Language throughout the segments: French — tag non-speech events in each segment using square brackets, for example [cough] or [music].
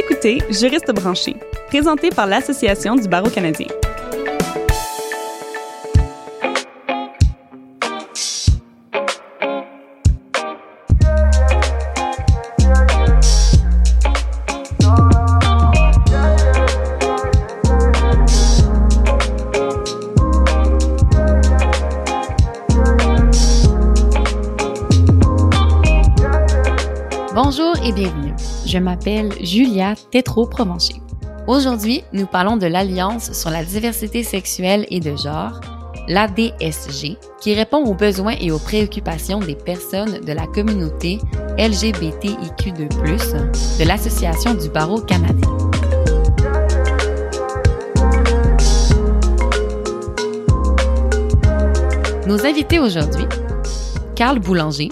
écoutez Juriste branché, présenté par l'Association du barreau canadien. Je m'appelle Julia Tétro-Provencher. Aujourd'hui, nous parlons de l'Alliance sur la diversité sexuelle et de genre, l'ADSG, qui répond aux besoins et aux préoccupations des personnes de la communauté LGBTIQ2+, de l'Association du barreau canadien. Nos invités aujourd'hui, Carl Boulanger,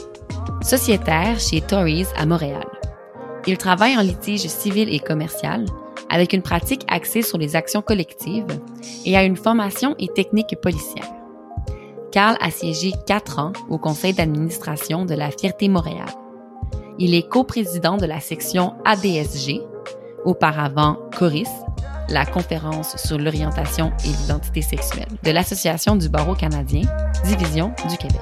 sociétaire chez Tories à Montréal. Il travaille en litige civil et commercial avec une pratique axée sur les actions collectives et a une formation et technique policière. Carl a siégé quatre ans au conseil d'administration de la Fierté Montréal. Il est coprésident de la section ADSG, auparavant CORIS, la conférence sur l'orientation et l'identité sexuelle de l'Association du barreau canadien, division du Québec.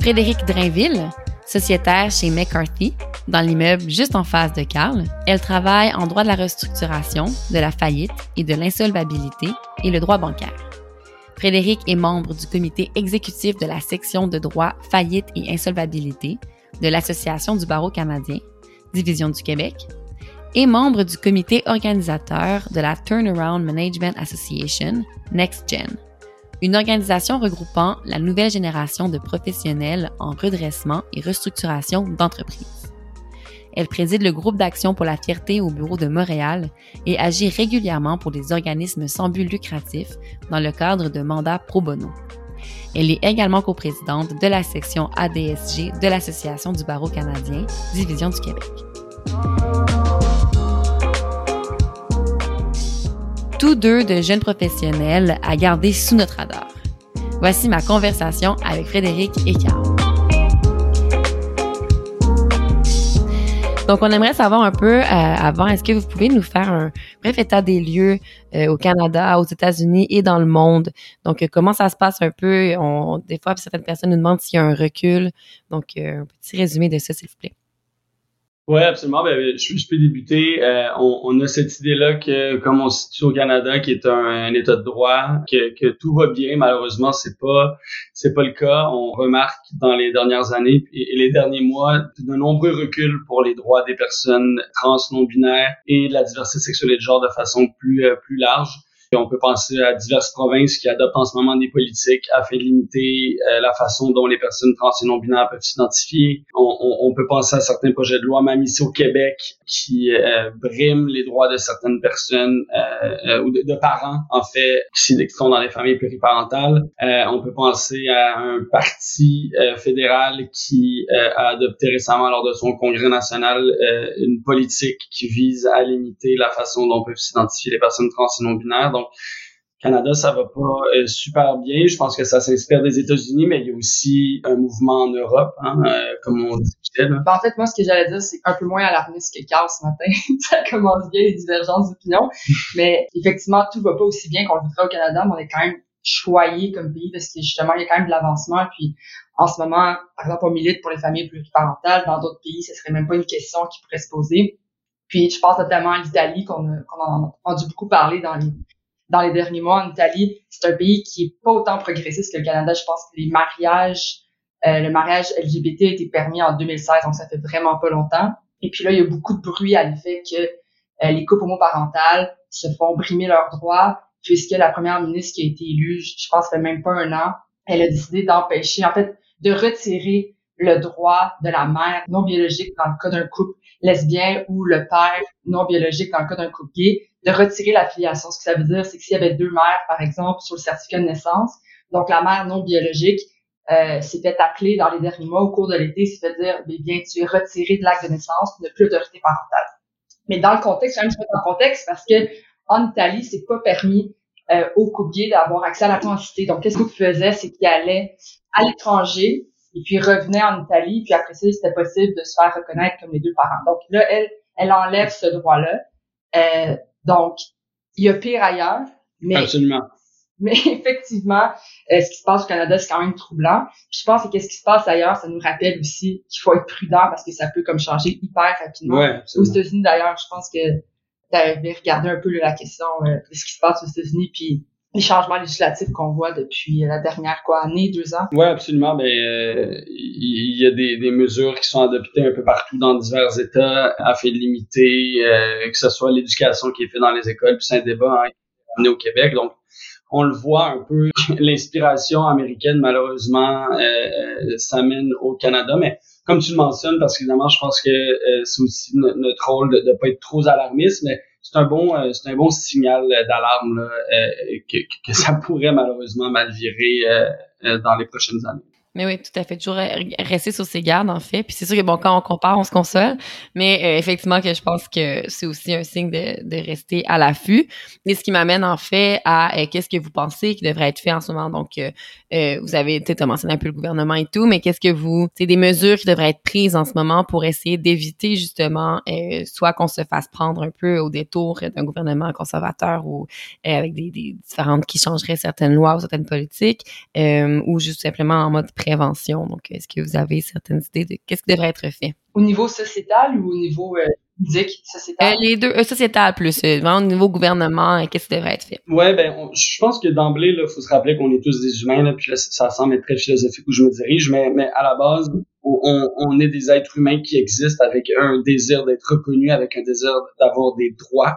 Frédéric Drainville, sociétaire chez McCarthy, dans l'immeuble juste en face de Carl. Elle travaille en droit de la restructuration, de la faillite et de l'insolvabilité et le droit bancaire. Frédéric est membre du comité exécutif de la section de droit faillite et insolvabilité de l'Association du barreau canadien, division du Québec, et membre du comité organisateur de la Turnaround Management Association, NextGen, une organisation regroupant la nouvelle génération de professionnels en redressement et restructuration d'entreprises. Elle préside le groupe d'action pour la fierté au bureau de Montréal et agit régulièrement pour des organismes sans but lucratif dans le cadre de mandats pro bono. Elle est également coprésidente de la section ADSG de l'Association du barreau canadien, division du Québec. Tous deux de jeunes professionnels à garder sous notre radar. Voici ma conversation avec Frédéric et Carl. Donc, on aimerait savoir un peu euh, avant, est-ce que vous pouvez nous faire un bref état des lieux euh, au Canada, aux États-Unis et dans le monde? Donc, euh, comment ça se passe un peu? Des fois, certaines personnes nous demandent s'il y a un recul. Donc, un petit résumé de ça, s'il vous plaît. Oui, absolument. Ben, je, je peux débuter. Euh, on, on, a cette idée-là que, comme on se situe au Canada, qui est un, état de droit, que, que, tout va bien. Malheureusement, c'est pas c'est pas le cas. On remarque dans les dernières années et, les derniers mois de nombreux reculs pour les droits des personnes trans, non binaires et la diversité sexuelle et de genre de façon plus euh, plus large. On peut penser à diverses provinces qui adoptent en ce moment des politiques afin de limiter euh, la façon dont les personnes trans et non-binaires peuvent s'identifier. On, on, peut penser à certains projets de loi, même ici au Québec, qui euh, briment les droits de certaines personnes euh, euh ou de, parents, en fait, qui sont dans les familles pluriparentales. on peut penser à un parti fédéral qui a adopté récemment lors de son congrès national une politique qui vise à limiter la façon dont peuvent s'identifier les personnes trans et non-binaires. Donc, Canada, ça va pas euh, super bien. Je pense que ça s'inspire des États-Unis, mais il y a aussi un mouvement en Europe, hein, euh, comme on discutait. Ben, en fait, moi, ce que j'allais dire, c'est un peu moins alarmiste que Carl ce matin. [laughs] ça commence bien, les divergences d'opinion. mais effectivement, tout va pas aussi bien qu'on le voudrait au Canada, mais on est quand même choyé comme pays parce que justement, il y a quand même de l'avancement. Puis en ce moment, par exemple, on milite pour les familles pluriparentales. Dans d'autres pays, ce serait même pas une question qui pourrait se poser. Puis je pense notamment à l'Italie qu'on a entendu beaucoup parler dans les dans les derniers mois en Italie. C'est un pays qui est pas autant progressiste que le Canada. Je pense que les mariages, euh, le mariage LGBT a été permis en 2016, donc ça fait vraiment pas longtemps. Et puis là, il y a beaucoup de bruit à l'effet que euh, les couples homoparentales se font brimer leurs droits, puisque la première ministre qui a été élue, je pense, fait même pas un an, elle a décidé d'empêcher, en fait, de retirer le droit de la mère non biologique dans le cas d'un couple lesbien ou le père non biologique dans le cas d'un couple gay de retirer l'affiliation. Ce que ça veut dire, c'est que s'il y avait deux mères, par exemple, sur le certificat de naissance, donc la mère non biologique euh, s'est fait appeler dans les derniers mois au cours de l'été, s'est fait dire, eh bien, tu es retiré de l'acte de naissance, tu n'as plus d'autorité parentale. Mais dans le contexte, je vais dans le contexte parce que en Italie, c'est pas permis euh, aux couple d'avoir accès à la quantité. Donc, qu'est-ce qu'ils faisaient, c'est qu'ils allaient à l'étranger et puis revenait en Italie, puis après ça, c'était possible de se faire reconnaître comme les deux parents. Donc là, elle, elle enlève ce droit-là. Euh, donc, il y a pire ailleurs, mais Absolument. mais [laughs] effectivement, euh, ce qui se passe au Canada, c'est quand même troublant. Puis je pense que qu'est-ce qui se passe ailleurs, ça nous rappelle aussi qu'il faut être prudent parce que ça peut comme changer hyper rapidement. Ouais, Aux. États-Unis, d'ailleurs, je pense que tu avais regardé un peu là, la question euh, de ce qui se passe aux États-Unis, puis les changements législatifs qu'on voit depuis la dernière quoi année, deux ans. Oui, absolument. Ben, euh, il y, a des, des, mesures qui sont adoptées un peu partout dans divers États afin de limiter euh, que ce soit l'éducation qui est faite dans les écoles, puis c'est un débat hein, au Québec. Donc, on le voit un peu, [laughs] l'inspiration américaine, malheureusement, euh, s'amène au Canada. Mais comme tu le mentionnes, parce qu'évidemment, je pense que euh, c'est aussi notre rôle de ne pas être trop alarmiste, mais c'est un bon euh, c'est un bon signal d'alarme euh, que, que, ça [laughs] pourrait malheureusement mal virer euh, dans les prochaines années. Mais oui, tout à fait. Toujours rester sur ses gardes, en fait. Puis c'est sûr que, bon, quand on compare, on se console. Mais euh, effectivement, que je pense que c'est aussi un signe de, de rester à l'affût. Et ce qui m'amène, en fait, à euh, qu'est-ce que vous pensez qui devrait être fait en ce moment? Donc, euh, vous avez, tu sais, mentionné un peu le gouvernement et tout, mais qu'est-ce que vous... C'est des mesures qui devraient être prises en ce moment pour essayer d'éviter, justement, soit qu'on se fasse prendre un peu au détour d'un gouvernement conservateur ou avec des, des, différentes... qui changeraient certaines lois ou certaines politiques, ou juste simplement en mode prévention. Donc, est-ce que vous avez certaines idées de qu'est-ce qui devrait être fait? Au niveau sociétal ou au niveau euh, physique, sociétal? Euh, les deux, euh, sociétal plus. vraiment au niveau gouvernement, qu'est-ce qui devrait être fait? Ouais, ben, on, je pense que d'emblée, il faut se rappeler qu'on est tous des humains, là, puis là, ça semble être très philosophique où je me dirige, mais, mais à la base, on, on, est des êtres humains qui existent avec un désir d'être reconnus, avec un désir d'avoir des droits.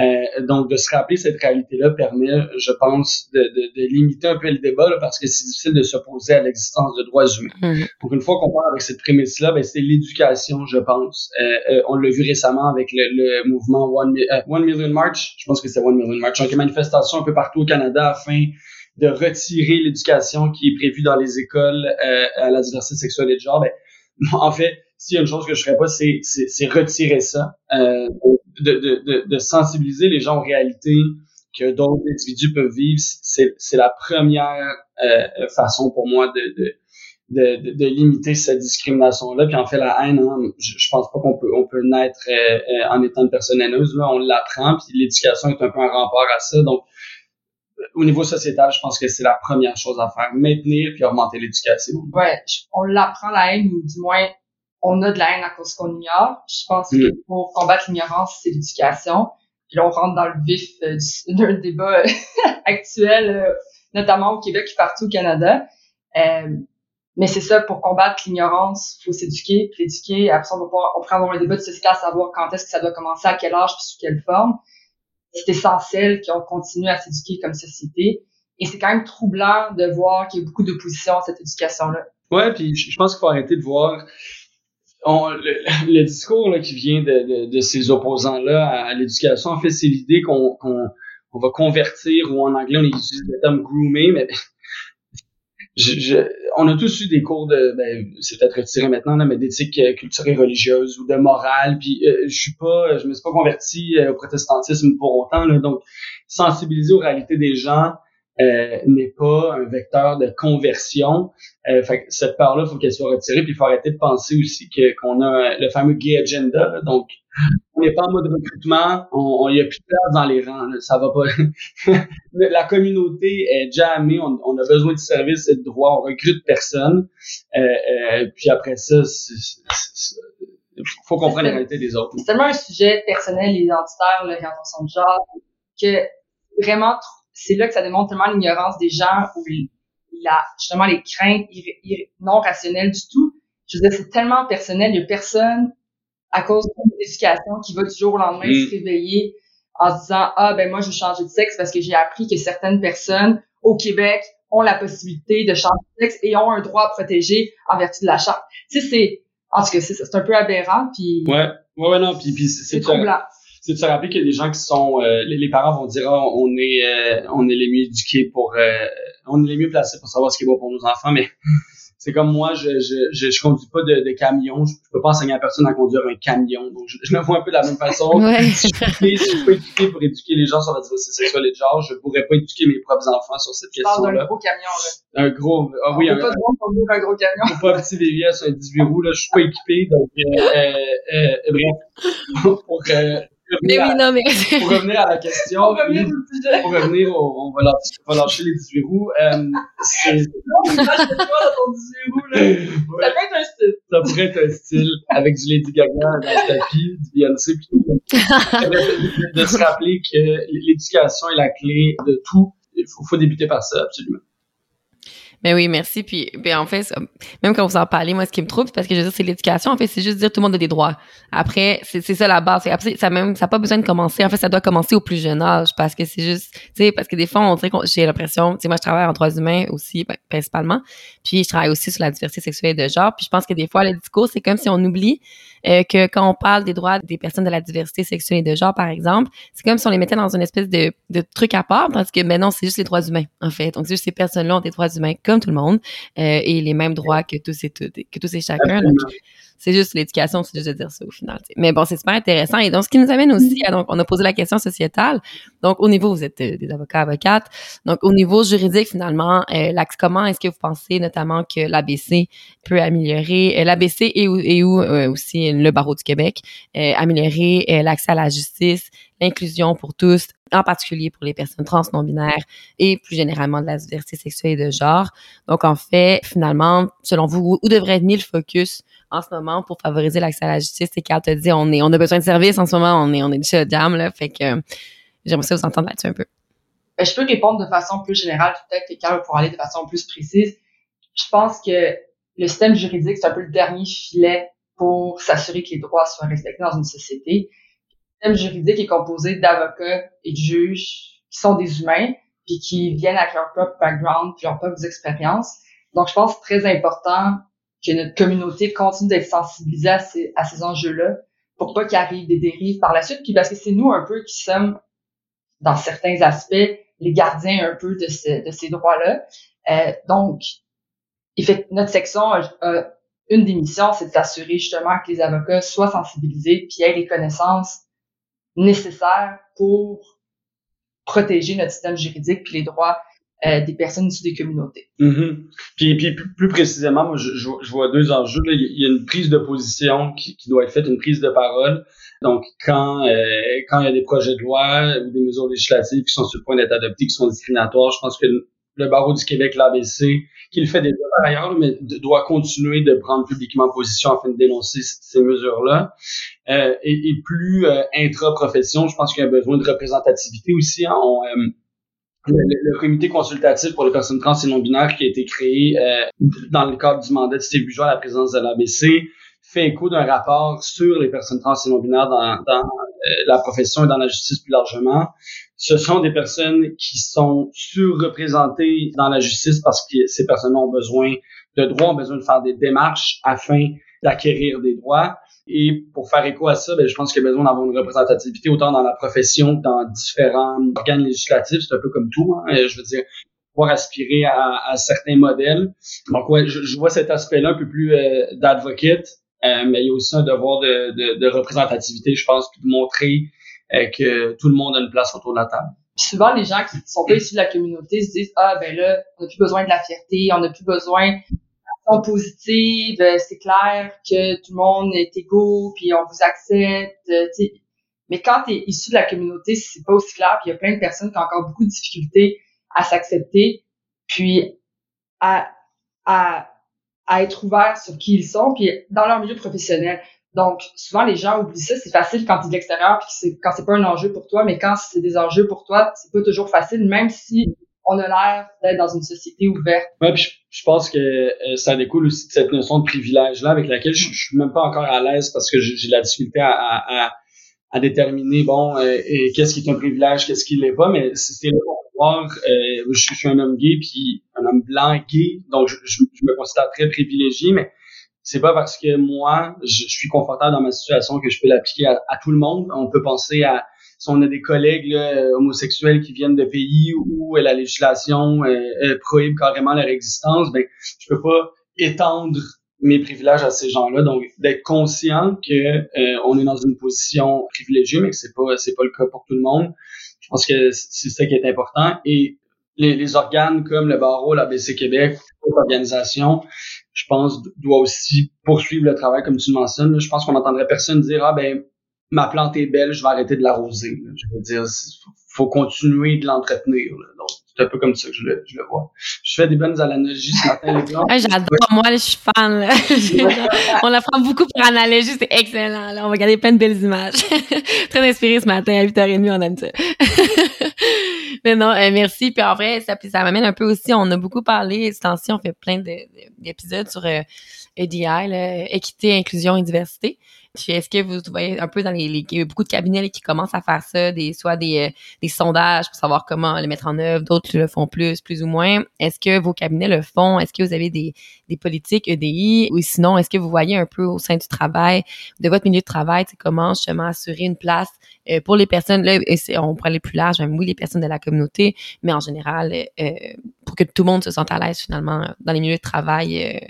Euh, donc, de se rappeler cette réalité-là permet, je pense, de, de, de, limiter un peu le débat là, parce que c'est difficile de s'opposer à l'existence de droits humains. Donc, une fois qu'on parle avec cette prémisse-là, ben, c'est l'éducation, je pense. Euh, euh, on l'a vu récemment avec le, le mouvement One, One, Million March. Je pense que c'est One Million March. Donc, une manifestation un peu partout au Canada afin de retirer l'éducation qui est prévue dans les écoles euh, à la diversité sexuelle et de genre, ben, [laughs] en fait, s'il y a une chose que je ferais pas, c'est, c'est, retirer ça, euh, de, de, de, sensibiliser les gens aux réalités que d'autres individus peuvent vivre. C'est, c'est la première euh, façon pour moi de, de de, de, de, limiter cette discrimination-là. Puis en fait, la haine, hein, je, je, pense pas qu'on peut on peut naître euh, en étant une personne haineuse. Là, on l'apprend, puis l'éducation est un peu un rempart à ça. Donc, au niveau sociétal, je pense que c'est la première chose à faire, maintenir puis augmenter l'éducation. Ouais, on l'apprend la haine ou du moins on a de la haine à cause qu'on ignore. Je pense que Mm. pour combattre l'ignorance, c'est l'éducation. Puis là, on rentre dans le vif euh, du- [laughs] d'un débat [laughs] actuel, euh, notamment au Québec et partout au Canada. Euh, mais c'est ça, pour combattre l'ignorance, faut s'éduquer. Puis l'éduquer, après ça, on va pouvoir, on pourrait avoir un débat de société à savoir quand est-ce que ça doit commencer, à quel âge, puis sous quelle forme. C'est essentiel qu'on continue à s'éduquer comme société. Et c'est quand même troublant de voir qu'il y a beaucoup d'opposition à cette éducation-là. Ouais, puis je pense qu'il faut arrêter de voir le, discours là, qui vient de, ces opposants-là à, l'éducation. En fait, c'est l'idée qu'on qu'on on va convertir, ou en anglais, on utilise le terme groomer, mais on a tous eu des cours de, ben, c'est peut-être retiré maintenant, là, mais d'éthique euh, culturelle et religieuse ou de morale. Puis euh, je suis pas, je me suis pas converti euh, au protestantisme pour autant. Là, donc, sensibiliser aux réalités des gens n'est pas un vecteur de conversion. Euh, fait que cette part-là, il faut qu'elle soit retirée. Puis il faut arrêter de penser aussi que qu'on a le fameux gay agenda. donc, on n'est pas en mode recrutement. On, il y a plus de place dans les rangs. là. ça va pas. [laughs] la communauté est jamais. On, on a besoin de services et de droits. On recrute personne. Euh, euh, puis après ça, c'est- faut comprendre la réalité des autres. c'est tellement un sujet personnel et identitaire, l'orientation de genre, que vraiment, c'est là que ça démontre tellement l'ignorance des gens ou la, justement les craintes non rationnelles du tout. Je veux dire, c'est tellement personnel, il y a personne, à cause de l'éducation, qui va du jour au lendemain Mm. se réveiller en se disant, ah, ben moi, je vais changer de sexe parce que j'ai appris que certaines personnes au Québec ont la possibilité de changer de sexe et ont un droit à protéger en vertu de la charte. Tu sais, c'est, en tout cas, c'est c'est un peu aberrant, puis Ouais, ouais, ouais, non. Puis, puis c'est troublant. c'est de se rappeler qu'il y a des gens qui sont euh, les, les parents vont dire Ah, on est euh, on est les mieux éduqués pour euh, on est les mieux placés pour savoir ce qui est bon pour nos enfants mais c'est comme moi, je, je, je, je conduis pas de, de camion. Je, peux pas enseigner à personne à conduire un camion. Donc, je, je le vois un peu de la même façon. [laughs] Ouais. si, je peux, je éduquer pour éduquer les gens sur la diversité sexuelle et de genre, je pourrais pas éduquer mes propres enfants sur cette parles d'un question-là. gros camion, là. Un gros, ah On oui, peut un, pas conduire un gros camion. faut pas un petit VVS, un 18 roues, là, je suis pas équipé, donc, euh, euh, euh, bref. [laughs] pour, euh, Mais revenir oui, non, mais. pour revenir à la question, [laughs] sur le sujet. pour revenir, au- on va lâcher, on va lâcher les 18 roues, euh, c'est, [laughs] Non, dans ton 18 roues, là. ouais. Ça peut être un style. ça pourrait être un style avec du Lady Gaga dans le tapis, du Beyoncé, puis de, [laughs] de se rappeler que l'éducation est la clé de tout. Il faut, faut débuter par ça, absolument. Mais oui, merci. Puis, ben, en fait, même quand vous en parlez, moi, ce qui me trouble, c'est parce que je veux dire, c'est l'éducation. En fait, c'est juste dire tout le monde a des droits. Après, c'est ça la base. Après, ça même, ça n'a pas besoin de commencer. En fait, ça doit commencer au plus jeune âge parce que c'est juste, tu sais, parce que des fois, on dirait qu'on, j'ai l'impression, tu sais, moi, je travaille en droits humains aussi, ben, principalement. Puis, je travaille aussi sur la diversité sexuelle de genre. Puis, je pense que des fois, le discours, c'est comme si on oublie euh, que quand on parle des droits des personnes de la diversité sexuelle et de genre, par exemple, c'est comme si on les mettait dans une espèce de, de truc à part, parce que maintenant, c'est juste les droits humains, en fait. Donc, juste ces personnes-là ont des droits humains comme tout le monde euh, et les mêmes droits que tous et toutes, que tous et chacun. C'est juste l'éducation, c'est juste de dire ça au final. tu sais. Mais bon, c'est super intéressant. Et donc, ce qui nous amène aussi à, donc, on a posé la question sociétale. Donc, au niveau, vous êtes euh, des avocats, avocates. Donc, au niveau juridique, finalement, euh, comment est-ce que vous pensez notamment que l'ABC peut améliorer, euh, l'ABC et, et ou euh, aussi le barreau du Québec, améliorer l'accès à la justice, l'inclusion pour tous, en particulier pour les personnes trans non binaires et plus généralement de la diversité sexuelle et de genre. Donc, en fait, finalement, selon vous, où- devrait être mis le focus en ce moment pour favoriser l'accès à la justice? C'est quand te dit, on a besoin de services en ce moment, on est, on est déjà jam, là. Fait que, j'aimerais ça vous entendre là-dessus un peu. Ben, je peux répondre de façon plus générale, peut-être que Carl pour aller de façon plus précise. Je pense que le système juridique, c'est un peu le dernier filet pour s'assurer que les droits soient respectés dans une société. Système juridique est composé d'avocats et de juges qui sont des humains, puis qui viennent avec leur propre background, puis leurs propres expériences. Donc, je pense que c'est très important que notre communauté continue d'être sensibilisée à ces, enjeux-là pour pas qu'il arrive des dérives par la suite, puis parce que c'est nous un peu qui sommes dans certains aspects, les gardiens un peu de, ce- de ces droits-là. Euh, donc, effect- notre section, a- a une des missions, c'est de s'assurer justement que les avocats soient sensibilisés puis aient les connaissances nécessaires pour protéger notre système juridique puis les droits euh, des personnes issues des communautés. Mhm. Puis, puis plus, précisément, moi, je, je vois deux enjeux. Là. Il y a une prise de position qui, qui doit être faite, une prise de parole. Donc, quand euh, quand il y a des projets de loi ou des mesures législatives qui sont sur le point d'être adoptées, qui sont discriminatoires, je pense que le, barreau du Québec, l'ABC, qui le fait déjà par ailleurs, mais doit continuer de prendre publiquement position afin de dénoncer ces mesures-là. Euh, et, et plus euh, intra-profession, je pense qu'il y a besoin de représentativité aussi. Hein. Euh, le, comité consultatif pour les personnes trans et non binaires qui a été créé euh, dans le cadre du mandat de Steve à la présidence de l'ABC fait écho d'un rapport sur les personnes trans et non binaires dans, dans euh, la profession et dans la justice plus largement. Ce sont des personnes qui sont surreprésentées dans la justice parce que ces personnes ont besoin de droits, ont besoin de faire des démarches afin d'acquérir des droits. Et pour faire écho à ça, ben, je pense qu'il y a besoin d'avoir une représentativité autant dans la profession que dans différents organes législatifs. C'est un peu comme tout. Hein. Euh, Je veux dire, pouvoir aspirer à, à certains modèles. Donc, ouais, je, je vois cet aspect-là un peu plus euh, d'advocate, euh, mais il y a aussi un devoir de, de, de représentativité, je pense, de montrer euh, que tout le monde a une place autour de la table. Puis souvent, les gens qui sont pas issus de la communauté se disent ah ben là, on n'a plus besoin de la fierté, on n'a plus besoin d'action positive, euh, c'est clair que tout le monde est égaux, puis on vous accepte, euh. Mais quand tu es issu de la communauté, c'est pas aussi clair, puis il y a plein de personnes qui ont encore beaucoup de difficultés à s'accepter, puis à, à, à être ouverts sur qui ils sont, puis dans leur milieu professionnel. Donc, souvent, les gens oublient ça. C'est facile quand tu es de l'extérieur, puis c'est, quand c'est pas un enjeu pour toi, mais quand c'est des enjeux pour toi, c'est pas toujours facile, même si on a l'air d'être dans une société ouverte. Ouais, puis je, pense que euh, ça découle aussi de cette notion de privilège-là avec laquelle je, suis même pas encore à l'aise parce que j'ai la difficulté à, à, à, à déterminer, bon, euh, qu'est-ce qui est un privilège, qu'est-ce qui l'est pas, mais c'est c'est là qu'on va voir, euh, je, suis un homme gay, puis un homme blanc gay, donc je, je me considère très privilégié, mais c'est pas parce que moi, je, suis confortable dans ma situation que je peux l'appliquer à, tout le monde. On peut penser à si on a des collègues là, euh, homosexuels qui viennent de pays où euh, la législation euh, prohibe carrément leur existence, ben je peux pas étendre mes privilèges à ces gens-là. Donc, d'être conscient que euh, on est dans une position privilégiée, mais que c'est pas c'est pas le cas pour tout le monde. Je pense que c'est ça qui est important. Et les, les organes comme le barreau, la BC Québec, toute organisation, je pense, doit aussi poursuivre le travail comme tu le mentionnes. Je pense qu'on n'entendrait personne dire ah ben ma plante est belle, je vais arrêter de l'arroser. Je veux dire, faut continuer de l'entretenir. Donc, c'est un peu comme ça que je le, je le vois. Je fais des bonnes analogies ce matin, les plantes. [laughs] J'adore, moi, je suis fan. Là. [laughs] on apprend beaucoup pour analogie, c'est excellent. Là. On va regarder plein de belles images. [laughs] Très inspiré ce matin à 8h30, on aime ça. Mais non, euh, merci. Puis en vrai, ça, ça m'amène un peu aussi, on a beaucoup parlé, ce temps-ci, on fait plein d'épisodes sur euh, EDI, équité, inclusion et diversité. Est-ce que vous voyez un peu dans les, les, il y a beaucoup de cabinets qui commencent à faire ça, des soit des, euh, des sondages pour savoir comment le mettre en œuvre, d'autres le font plus, plus ou moins. Est-ce que vos cabinets le font? Est-ce que vous avez des, des politiques EDI ou sinon est-ce que vous voyez un peu au sein du travail, de votre milieu de travail, comment justement assurer une place euh, pour les personnes? Là, on pourrait aller plus large, même oui les personnes de la communauté, mais en général euh, pour que tout le monde se sente à l'aise finalement dans les milieux de travail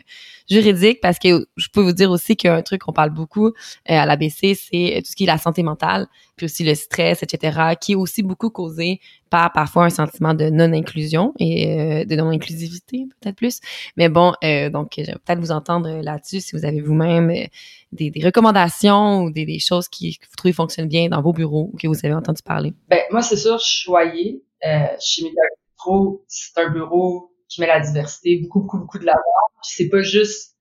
juridique parce que je peux vous dire aussi qu'un truc qu'on parle beaucoup euh, à l'ABC, c'est tout ce qui est la santé mentale, puis aussi le stress, etc., qui est aussi beaucoup causé par parfois un sentiment de non-inclusion et euh, de non-inclusivité, peut-être plus. Mais bon, euh, donc, je vais peut-être vous entendre là-dessus si vous avez vous-même des, des, recommandations ou des, des choses qui, vous trouvez fonctionnent bien dans vos bureaux ou que vous avez entendu parler. Ben, moi, c'est sûr, je choyée. chez C'est un bureau qui met la diversité beaucoup, beaucoup, beaucoup de l'avant c'est pas juste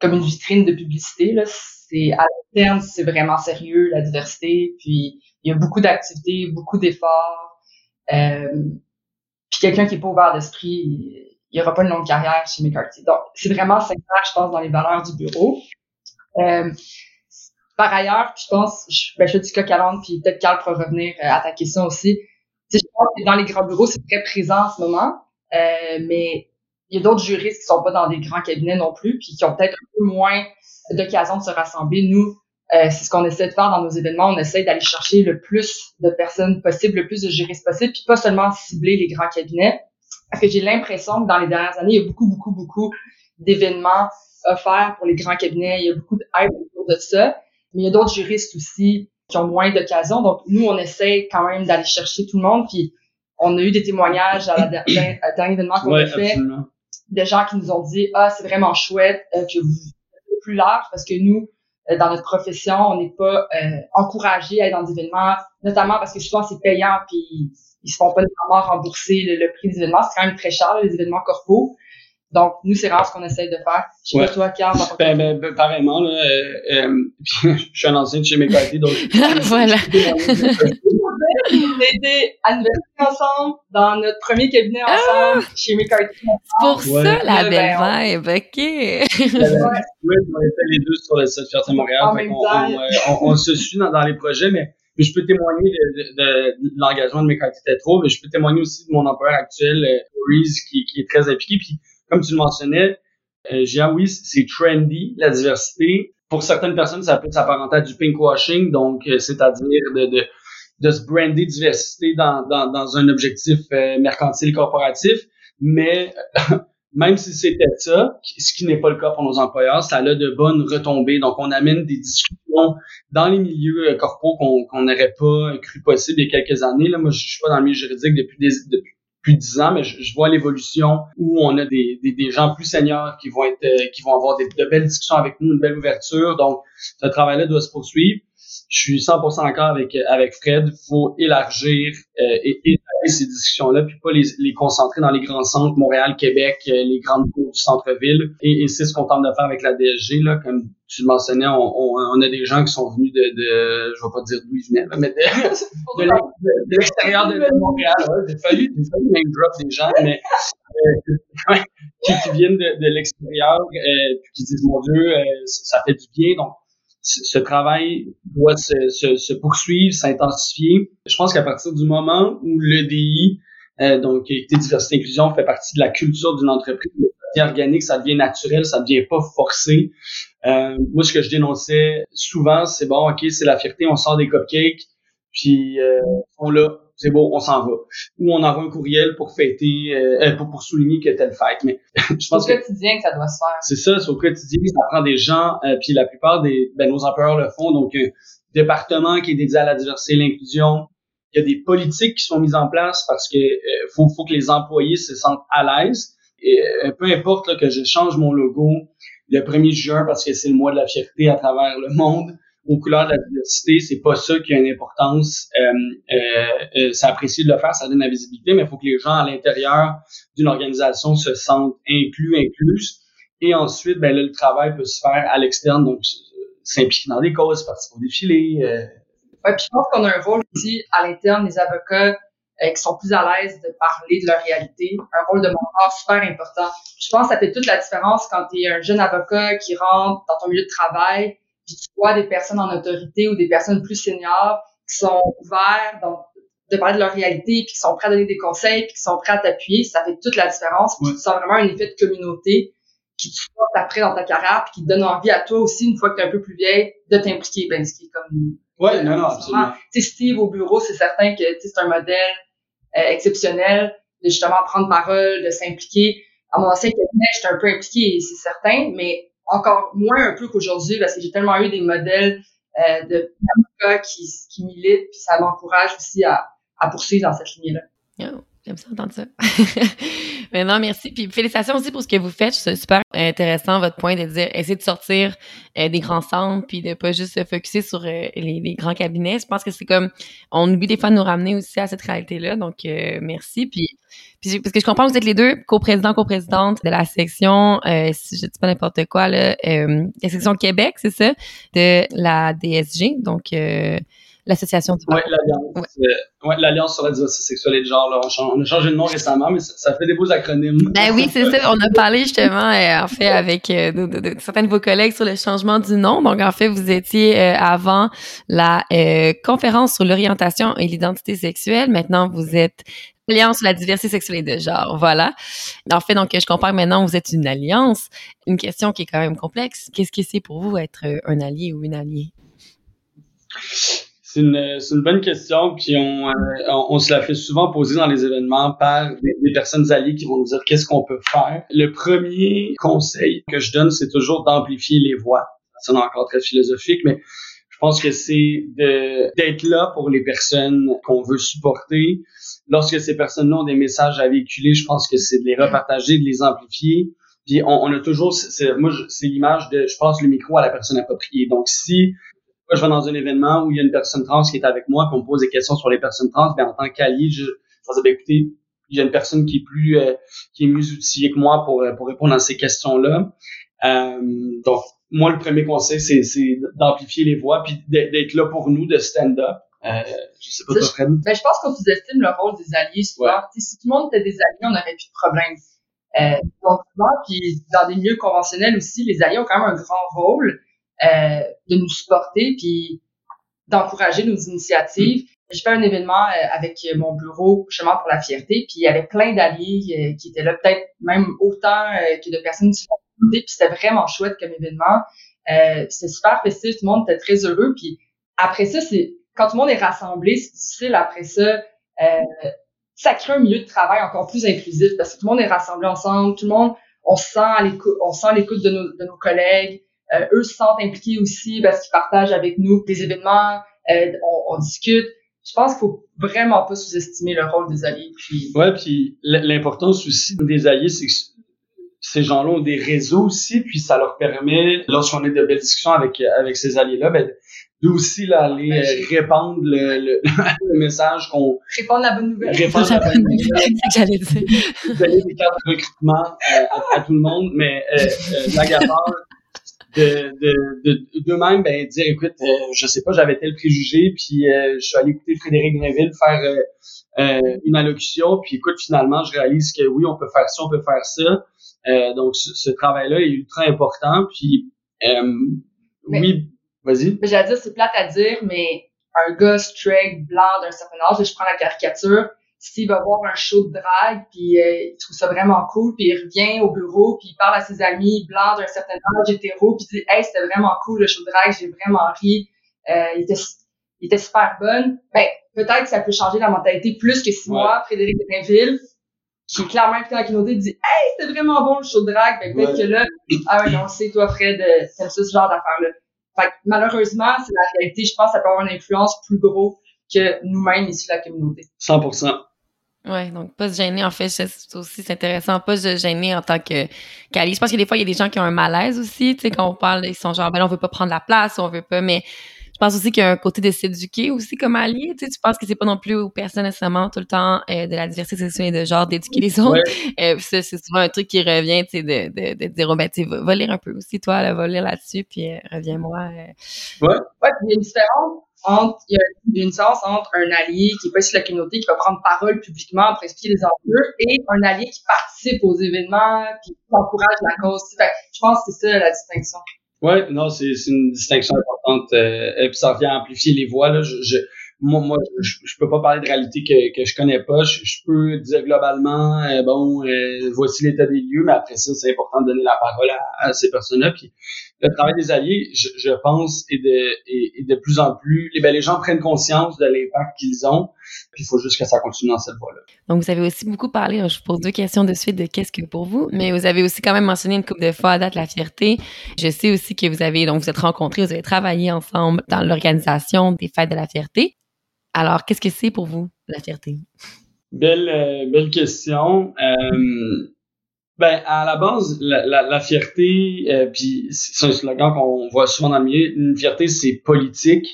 comme une vitrine de publicité, là. C'est, à terme, c'est vraiment sérieux, la diversité. Puis, il y a beaucoup d'activités, beaucoup d'efforts. Euh, puis quelqu'un qui est pas ouvert d'esprit, il n'y aura pas une longue carrière chez McCarthy. Donc, c'est vraiment sincère, je pense, dans les valeurs du bureau. Euh, par ailleurs, je pense, je, ben, je dis coq à puis peut-être Carl pourra revenir euh, ta question aussi. Je pense que dans les grands bureaux, c'est très présent en ce moment. Euh, mais il y a d'autres juristes qui sont pas dans des grands cabinets non plus, puis qui ont peut-être un peu moins d'occasion de se rassembler. Nous, euh, c'est ce qu'on essaie de faire dans nos événements. On essaie d'aller chercher le plus de personnes possible, le plus de juristes possible, puis pas seulement cibler les grands cabinets. Parce que j'ai l'impression que dans les dernières années, il y a beaucoup, beaucoup, beaucoup d'événements offerts pour les grands cabinets. Il y a beaucoup de autour de ça. Mais il y a d'autres juristes aussi qui ont moins d'occasions. Donc, nous, on essaie quand même d'aller chercher tout le monde. Puis, on a eu des témoignages à la dernière événement qu'on a fait des gens qui nous ont dit ah c'est vraiment chouette euh, que vous êtes plus large parce que nous euh, dans notre profession on n'est pas euh, encouragé à être dans des événements notamment parce que souvent c'est payant puis ils se font pas nécessairement rembourser le, prix des événements c'est quand même très cher les événements corpaux donc, nous, c'est rare ce qu'on essaie de faire. Je sais pas toi, Carl. Ben, ben, ben, pareillement, là, euh, [laughs] je suis un ancien de chez McCarthy, donc... [laughs] voilà. [laughs] On a été à l'université ensemble, dans notre premier cabinet ah! ensemble, chez McCarthy. Pour ça, la belle vibe, OK. oui, on était les deux sur le site Fierté Montréal. On, on, on, se suit dans, dans les projets, mais mais je peux témoigner de, de, de l'engagement de McCarthy trop, mais je peux témoigner aussi de mon employeur actuel, euh, Reese, qui, qui est très impliqué. Puis comme tu le mentionnais, euh, oui, c'est trendy, la diversité. Pour certaines personnes, ça peut s'apparenter à du pinkwashing, donc euh, c'est-à-dire de, de, de se brander diversité dans, dans, dans un objectif euh, mercantile corporatif. Mais [laughs] même si c'était ça, ce qui n'est pas le cas pour nos employeurs, ça a de bonnes retombées. Donc, on amène des discussions dans les milieux euh, corporaux qu'on n'aurait pas cru possible il y a quelques années. Là, moi, je suis pas dans le milieu juridique depuis, des, depuis depuis dix ans, mais je, vois l'évolution où on a des, des, des, gens plus seniors qui vont être, euh, qui vont avoir des, de belles discussions avec nous, une belle ouverture. Donc, ce travail-là doit se poursuivre. Je suis 100% d'accord avec avec Fred. Faut élargir euh, et étaler ces discussions-là, puis pas les, les concentrer dans les grands centres, Montréal, Québec, euh, les grandes cours du centre-ville. Et, et c'est ce qu'on tente de faire avec la DSG, là, comme tu le mentionnais, on, on, a des gens qui sont venus de, de je vais pas dire d'où ils venaient, mais de, [laughs] de, l'extérieur de, Montréal. Ouais, j'ai fallu, j'ai fallu name drop des gens, mais euh, [laughs] qui, qui, viennent de, l'extérieur, euh, qui disent mon Dieu, euh, ça fait du bien. Donc, ce travail doit se, se, se poursuivre, s'intensifier. Je pense qu'à partir du moment où l'EDI, euh, donc équité, diversité, inclusion, fait partie de la culture d'une entreprise, organique, ça devient naturel, ça devient pas forcé. Euh, moi, ce que je dénonçais souvent, c'est bon, ok, c'est la fierté, on sort des cupcakes, puis euh, on l'a. C'est beau, on s'en va. Ou on envoie un courriel pour fêter, euh, pour, pour souligner que telle fête. Mais [laughs] je pense au quotidien que ça doit se faire. C'est ça, c'est au quotidien, ça prend des gens, euh, puis la plupart des ben, nos employeurs le font. Donc, un département qui est dédié à la diversité et l'inclusion. Il y a des politiques qui sont mises en place parce que euh, faut, faut que les employés se sentent à l'aise. Et euh, peu importe là, que je change mon logo le 1er juin parce que c'est le mois de la fierté à travers le monde aux couleurs de la diversité, c'est pas ça qui a une importance. Euh, euh, euh c'est apprécié de le faire, ça donne la visibilité, mais il faut que les gens à l'intérieur d'une organisation se sentent inclus, inclus. Et ensuite, ben là, le travail peut se faire à l'externe, donc s'impliquer dans des causes, participer au défilé. Euh. Ouais, puis je pense qu'on a un rôle aussi à l'interne des avocats euh, qui sont plus à l'aise de parler de leur réalité, un rôle de mentor super important. Je pense que ça fait toute la différence quand tu es un jeune avocat qui rentre dans ton milieu de travail, puis tu vois des personnes en autorité ou des personnes plus seniors qui sont ouverts de parler de leur réalité, puis qui sont prêts à donner des conseils, puis qui sont prêts à t'appuyer, ça fait toute la différence. Puis tu sens vraiment un effet de communauté qui te porte après dans ta carrière, puis qui te donne envie à toi aussi, une fois que tu es un peu plus vieille, de t'impliquer. Ben, ce qui est comme... Ouais, non, non, absolument. Tu sais, Steve au bureau, c'est certain que c'est un modèle euh, exceptionnel de justement prendre parole, de s'impliquer. À mon ancien cabinet, j'étais un peu impliqué, c'est certain, mais encore moins un peu qu'aujourd'hui parce que j'ai tellement eu des modèles euh, de qui, qui militent, puis ça m'encourage aussi à, poursuivre dans cette lignée-là. Oh, j'aime ça entendre ça. [laughs] Mais non, merci. Puis félicitations aussi pour ce que vous faites. C'est super intéressant votre point de dire essayer de sortir euh, des grands centres puis de pas juste se focuser sur euh, les, grands cabinets. Je pense que c'est comme on oublie des fois de nous ramener aussi à cette réalité-là. Donc euh, merci. Puis, puis parce que je comprends que vous êtes les deux co-présidents, co-présidentes de la section, si je dis pas n'importe quoi là, la section Québec, c'est ça, de la DSG. Donc l'association du Oui, l'Alliance. Ouais. l'Alliance sur la diversité sexuelle et de genre. Là, on, a changé de nom récemment, mais ça, fait des beaux acronymes. Ben oui, c'est ça. On a parlé justement, euh, en fait, avec euh, de, certains de vos collègues sur le changement du nom. Donc, en fait, vous étiez euh, avant la conférence sur l'orientation et l'identité sexuelle. Maintenant, vous êtes Alliance sur la diversité sexuelle et de genre, voilà. En fait, donc, je comprends que maintenant, vous êtes une alliance. Une question qui est quand même complexe. Qu'est-ce que c'est pour vous être un allié ou une alliée? C'est une, une, bonne question, puis on, euh, on, se la fait souvent poser dans les événements par des, personnes alliées qui vont nous dire qu'est-ce qu'on peut faire. Le premier conseil que je donne, c'est toujours d'amplifier les voix. Ça encore très philosophique, mais je pense que c'est d'être là pour les personnes qu'on veut supporter. Lorsque ces personnes-là ont des messages à véhiculer, je pense que c'est de les repartager, de les amplifier. Puis on, on a toujours, moi, c'est l'image de, je passe le micro à la personne appropriée. Donc si je vais dans un événement où il y a une personne trans qui est avec moi, puis on me pose des questions sur les personnes trans, bien en tant qu'allié, je, je vais dire, ben, écoutez, il y a une personne qui est plus euh, qui est mieux outillée que moi pour, euh, pour répondre à ces questions-là. Euh, donc, moi, le premier conseil, c'est, c'est d'amplifier les voix, puis d'être là pour nous, de stand-up. Euh, je sais pas, toi, Fred? Ben, je pense qu'on sous-estime le rôle des alliés souvent. Si tout le monde était des alliés, on n'aurait plus de problème. Euh, donc, puis dans des milieux conventionnels aussi, les alliés ont quand même un grand rôle. Euh, de nous supporter puis d'encourager nos initiatives. J'ai fait un événement euh, avec mon bureau justement pour la fierté, puis il y avait plein d'alliés euh, qui étaient là, peut-être même autant que de personnes qui puis c'était vraiment chouette comme événement. c'était super festif, tout le monde était très heureux. Puis après ça, c'est quand tout le monde est rassemblé, c'est difficile après ça. ça crée un milieu de travail encore plus inclusif parce que tout le monde est rassemblé ensemble, tout le monde, on sent l'écoute, on sent l'écoute de nos, de nos collègues. Euh, eux se sentent impliqués aussi parce qu'ils partagent avec nous des événements, euh, on, on, discute. Je pense qu'il faut vraiment pas sous-estimer le rôle des alliés. Puis... Ouais, puis l'importance aussi des alliés, c'est que ces gens-là ont des réseaux aussi, puis ça leur permet, lorsqu'on est de belles discussions avec avec ces alliés-là, ben, d'où aussi là, aller ben, euh, répandre le, le, [laughs] le message qu'on répandre la bonne nouvelle répandre la bonne nouvelle [laughs] j'allais dire donner des cartes de recrutement à, à, tout le monde mais euh, euh, de, de, d'eux-mêmes ben, dire écoute euh, je sais pas j'avais tel préjugé puis euh, je suis allé écouter Frédéric Gréville faire euh, euh, une allocution puis écoute finalement je réalise que oui on peut faire ça on peut faire ça. Donc ce, travail-là est ultra important puis oui vas-y. j'allais dire c'est plate à dire mais un gars straight blanc d'un certain âge je prends la caricature s'il va voir un show de drague, puis euh, il trouve ça vraiment cool, puis il revient au bureau, puis il parle à ses amis blancs d'un certain âge, hétéro, puis il dit « Hey, c'était vraiment cool le show de drague, j'ai vraiment ri. Euh, il était était super bonne, ben, peut-être que ça peut changer la mentalité plus que si moi, Frédéric Drainville, qui est clairement invité dans la communauté, dit Hey, c'était vraiment bon le show de drag, ben, peut-être que là, ah ouais, on sait, toi, Fred, euh, t'aimes ça, ce genre d'affaires-là. Fait que, malheureusement, c'est la réalité. Je pense que ça peut avoir une influence plus gros que nous-mêmes ici de la communauté. 100%. Ouais, donc pas se gêner en fait, c'est aussi c'est intéressant, pas se gêner en tant que qu'allié. Je pense que des fois il y a des gens qui ont un malaise aussi, tu sais quand on parle, ils sont genre ben là, on veut pas prendre la place, on veut pas mais je pense aussi qu'il y a un côté de s'éduquer aussi comme allié. Tu sais, tu penses que c'est pas non plus aux personnes nécessairement tout le temps euh, de la diversité sexuelle et de genre d'éduquer les autres. [laughs] Euh, c'est souvent un truc qui revient, tu sais, de, de, de, dire, oh, ben, tu va, lire un peu aussi, toi, là, va lire là-dessus, puis euh, reviens-moi. Ouais. Ouais, il y a une différence il y a une différence entre un allié qui est pas de la communauté, qui va prendre parole publiquement pour expliquer les enjeux, et un allié qui participe aux événements, qui encourage la cause. Je pense que c'est ça la distinction. Ouais, non, c'est une distinction importante. Euh, et puis ça revient à amplifier les voix. Là. Je, moi, je, peux pas parler de réalité que, je connais pas. Je, peux dire globalement, euh, bon, euh, voici l'état des lieux, mais après ça, c'est important de donner la parole à, ces personnes-là. Puis le travail des alliés, je, je pense, est de, est, de plus en plus. Les, ben, les gens prennent conscience de l'impact qu'ils ont. Puis il faut juste que ça continue dans cette voie-là. Donc vous avez aussi beaucoup parlé. Je vous pose deux questions de suite de qu'est-ce que pour vous, mais vous avez aussi quand même mentionné une couple de fois à date la fierté. Je sais aussi que vous avez donc vous êtes rencontrés, vous avez travaillé ensemble dans l'organisation des fêtes de la fierté. Alors, qu'est-ce que c'est pour vous, la fierté? Belle, euh, belle question. Euh, ben, à la base, la, la, fierté, euh, puis c'est un slogan qu'on voit souvent dans le milieu, une fierté, c'est politique.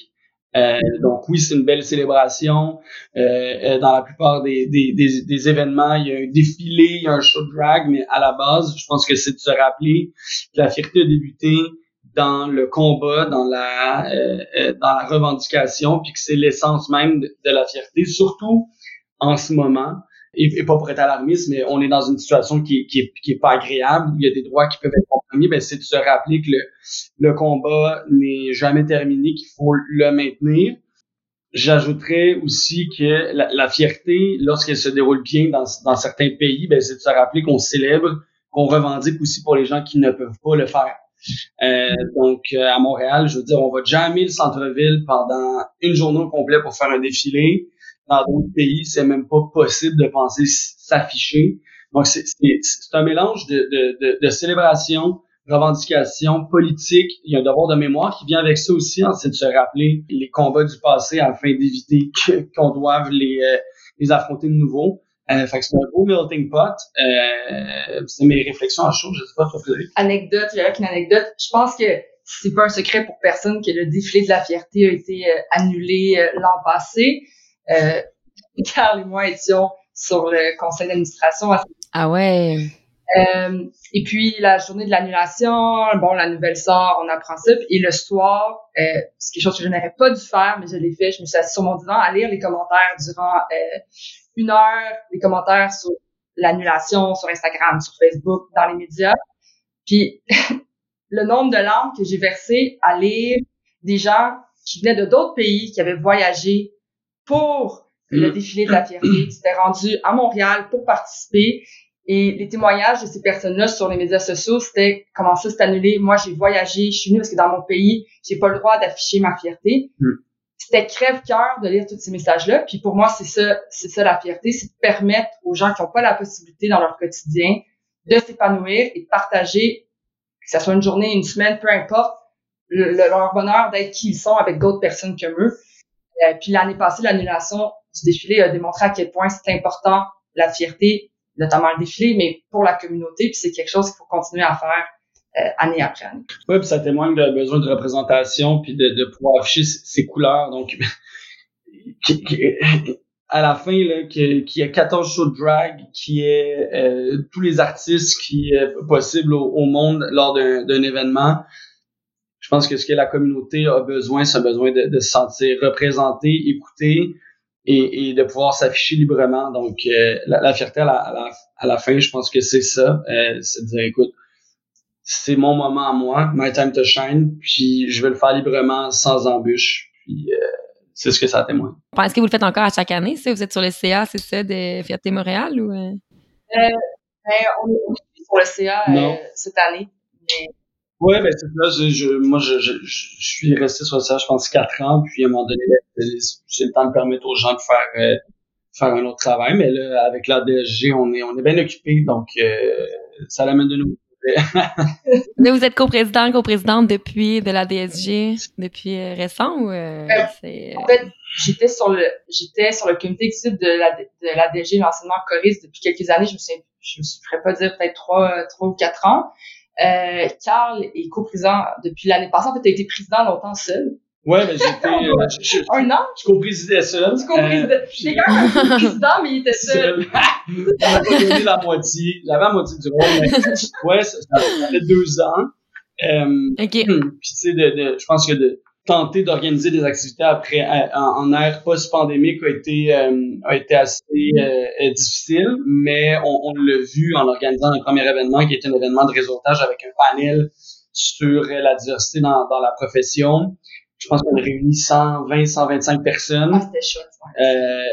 donc oui, c'est une belle célébration. dans la plupart des, des, des, des, événements, il y a un défilé, il y a un show drag, mais à la base, je pense que c'est de se rappeler que la fierté a débuté dans le combat, dans la euh, euh, dans la revendication, puis que c'est l'essence même de, la fierté, surtout en ce moment. Et, pas pour être alarmiste, mais on est dans une situation qui, qui, qui est pas agréable, où il y a des droits qui peuvent être compromis, ben c'est de se rappeler que le, le combat n'est jamais terminé, qu'il faut le maintenir. J'ajouterais aussi que la, la fierté, lorsqu'elle se déroule bien dans, dans certains pays, ben c'est de se rappeler qu'on célèbre, qu'on revendique aussi pour les gens qui ne peuvent pas le faire. Euh, donc, euh, à Montréal, je veux dire, on va jamais le centre-ville pendant une journée au complet pour faire un défilé. Dans d'autres pays, c'est même pas possible de penser s'afficher. Donc, c'est un mélange de, de, de, de, célébration, revendication politique. Il y a un devoir de mémoire qui vient avec ça aussi, hein, c'est de se rappeler les combats du passé afin d'éviter qu'on doive les, euh, les affronter de nouveau. Euh, fait que c'est un beau melting pot. Euh, c'est mes réflexions à chaud, je sais pas, toi, Frédéric. Anecdote, a une anecdote. Je pense que c'est pas un secret pour personne que le défilé de la fierté a été euh, annulé euh, l'an passé. Euh, Carl et moi étions sur le conseil d'administration. Ah ouais. Euh, et puis la journée de l'annulation, bon, la nouvelle sort, on apprend ça. Et le soir, euh, c'est quelque chose que je n'aurais pas dû faire, mais je l'ai fait. Je me suis assise sur mon divan à lire les commentaires durant euh, une heure, les commentaires sur l'annulation sur Instagram, sur Facebook, dans les médias. Puis [laughs] le nombre de larmes que j'ai versé à lire des gens qui venaient de d'autres pays, qui avaient voyagé pour le mm. défilé de la fierté, qui s'étaient rendus à Montréal pour participer et les témoignages de ces personnes-là sur les médias sociaux, c'était comment ça s'est annulé? Moi, j'ai voyagé, je suis venue parce que dans mon pays, j'ai pas le droit d'afficher ma fierté. Hmm. C'était crève-cœur de lire tous ces messages-là. Puis pour moi, c'est ça, c'est ça la fierté, c'est de permettre aux gens qui n'ont pas la possibilité dans leur quotidien de s'épanouir et de partager, que ce soit une journée, une semaine, peu importe, leur bonheur d'être qui ils sont avec d'autres personnes comme eux. Euh, puis l'année passée, l'annulation du défilé a démontré à quel point c'est important la fierté notamment le défilé, mais pour la communauté, puis c'est quelque chose qu'il faut continuer à faire euh, année après année. Oui, puis ça témoigne d'un besoin de représentation, puis de, de pouvoir afficher ses couleurs. Donc, [laughs] à la fin, là, qu'il y a 14 shows de drag, qui est euh, tous les artistes qui est possible au, monde lors d'un événement. Je pense que ce que la communauté a besoin, c'est un besoin de, de se sentir représenté, écouté, et, et de pouvoir s'afficher librement. Donc, euh, la, fierté à la, à, la, à la, fin, je pense que c'est ça. Euh, c'est de dire, écoute, c'est mon moment à moi, my time to shine, puis je vais le faire librement, sans embûche. Puis, euh, c'est ce que ça témoigne. Est-ce que vous le faites encore à chaque année? Si vous êtes sur le CA, c'est ça, de Fierté Montréal? Ou, euh? ben, on est sur le CA cette année. Mais Ouais, ben c'est ça. Je, moi, je, je, je, suis resté sur ça, je pense, quatre ans. Puis à un moment donné, ben, c'est le temps de permettre aux gens de faire euh, faire un autre travail. Mais là, avec la DSG, on est on est bien occupé, donc euh, ça l'amène de nous. [laughs] vous êtes coprésident, coprésidente depuis de la DSG depuis euh, récent ou euh, c'est... En fait, j'étais sur le j'étais sur le comité exécutif de la de la DSG l'enseignement choriste depuis quelques années. Je me souviens, je me ferais pas dire peut-être trois trois ou quatre ans. Euh, Carl est coprésident depuis l'année passée. En fait, tu as été président longtemps seul. Ouais, mais j'étais. [laughs] Euh, je, un an? Je co-présidais seul. Tu co-présidais. Euh, J'étais quand même président, mais il était seul. seul. On pas donné la moitié. J'avais la moitié du rôle, mais ouais, ça, ça, fait deux ans. Euh, OK. Puis, tu sais, de, de, je pense que de, tenter d'organiser des activités après en, en ère post-pandémique a été euh, a été assez euh, difficile, mais on, on l'a vu en organisant un premier événement qui est un événement de réseautage avec un panel sur la diversité dans, dans la profession. Je pense qu'on a réuni 120, 125 personnes. Ah, c'était chouette. Euh,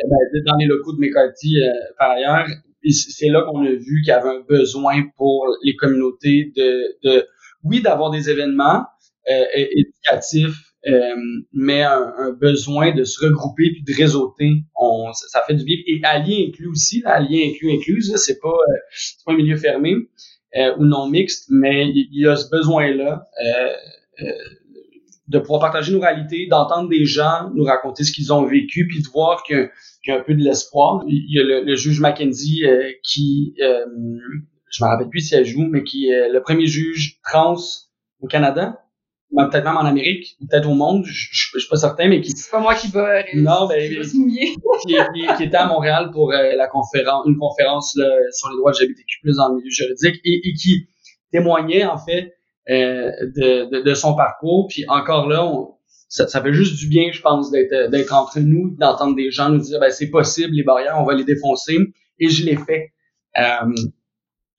ben, dans les locaux de McCarthy euh, par ailleurs. C'est là qu'on a vu qu'il y avait un besoin pour les communautés de, de oui, d'avoir des événements euh, éducatifs euh, mais un, besoin de se regrouper puis de réseauter, on, ça, fait du bien. Et allié inclus aussi, là, allié inclus incluse, c'est pas, euh, pas un milieu fermé euh, ou non mixte, mais il y, a ce besoin-là de pouvoir partager nos réalités, d'entendre des gens nous raconter ce qu'ils ont vécu, puis de voir qu'il y a un peu de l'espoir. Il y a le, juge Mackenzie qui, je me rappelle plus si elle joue, mais qui est le premier juge trans au Canada peut-être même en Amérique, peut-être au monde, je, suis pas certain, mais qui... C'est pas moi qui va, non, ben, qui se mouiller. qui, qui, était à Montréal pour euh, la conférence, une conférence là, sur les droits LGBTQ+, dans le milieu juridique, et, et qui témoignait, en fait, euh, de, de, de, son parcours. Puis encore là, on, ça, ça, fait juste du bien, je pense, d'être d'être entre nous, d'entendre des gens nous dire, ben, c'est possible, les barrières, on va les défoncer. Et je l'ai fait. Euh,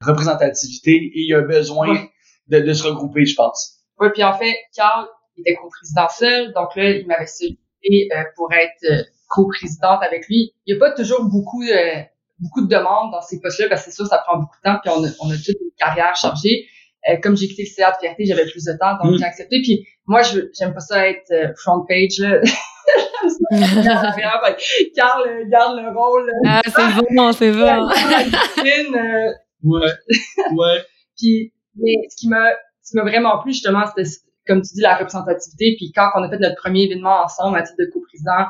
représentativité, et il y a un besoin de, de se regrouper, je pense. Oui, puis en fait, Carl était co-président seul, donc là, il m'avait sollicité euh, pour être euh, co-présidente avec lui. Il n'y a pas toujours beaucoup de, beaucoup de demandes dans ces postes-là, parce que c'est sûr, ça prend beaucoup de temps, puis on a, on a toute une carrière chargée. Euh, comme j'ai quitté le CA de fierté, j'avais plus de temps, donc mm. j'ai accepté. Puis moi, je j'aime pas ça être front page, là. [laughs] [laughs] Carl garde le rôle. Ah, c'est bon, c'est bon. [laughs] ouais, ouais. Puis, mais ce qui m'a ce qui m'a vraiment plu, justement, c'était, comme tu dis, la représentativité. Puis quand on a fait notre premier événement ensemble à titre de coprésident,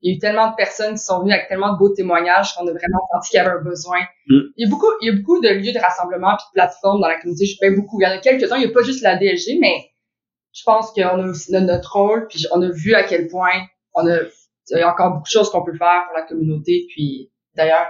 il y a eu tellement de personnes qui sont venues avec tellement de beaux témoignages qu'on a vraiment senti qu'il y avait un besoin. Mm. Il y a beaucoup, il y a beaucoup de lieux de rassemblement puis de plateformes dans la communauté. Je fais beaucoup. Il y en a quelques-uns. Il n'y a pas juste la DSG, mais je pense qu'on a aussi notre rôle. Puis on a vu à quel point on a, il y a encore beaucoup de choses qu'on peut faire pour la communauté. Puis d'ailleurs,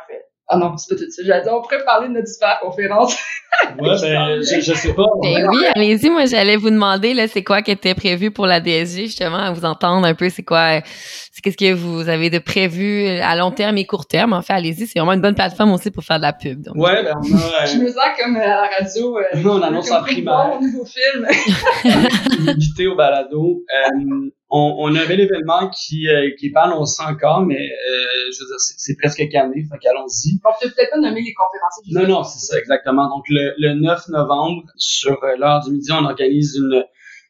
ah non, c'est pas tout ça. J'ai dit, on pourrait parler de notre super conférence. [laughs] ouais, ben, je, je sais pas. Ben oui, allez-y. Moi, j'allais vous demander, là, c'est quoi qui était prévu pour la DSG, justement, à vous entendre un peu. C'est quoi, c'est qu'est-ce que vous avez de prévu à long terme et court terme? En fait, allez-y. C'est vraiment une bonne plateforme aussi pour faire de la pub. Donc. Ouais, ben, on a, euh... Je me sens comme à la radio. Euh, [laughs] on annonce en primaire. Bon, nouveau film. [laughs] Invité au balado. Euh, on, on avait l'événement qui euh, qui est pas annoncé encore, mais euh, je veux dire, c'est presque calmé, fait qu'allons-y. On peut peut-être pas nommer les conférenciers. Non, non, c'est ça, exactement. Donc, le, le 9 novembre, sur euh, l'heure du midi, on organise une,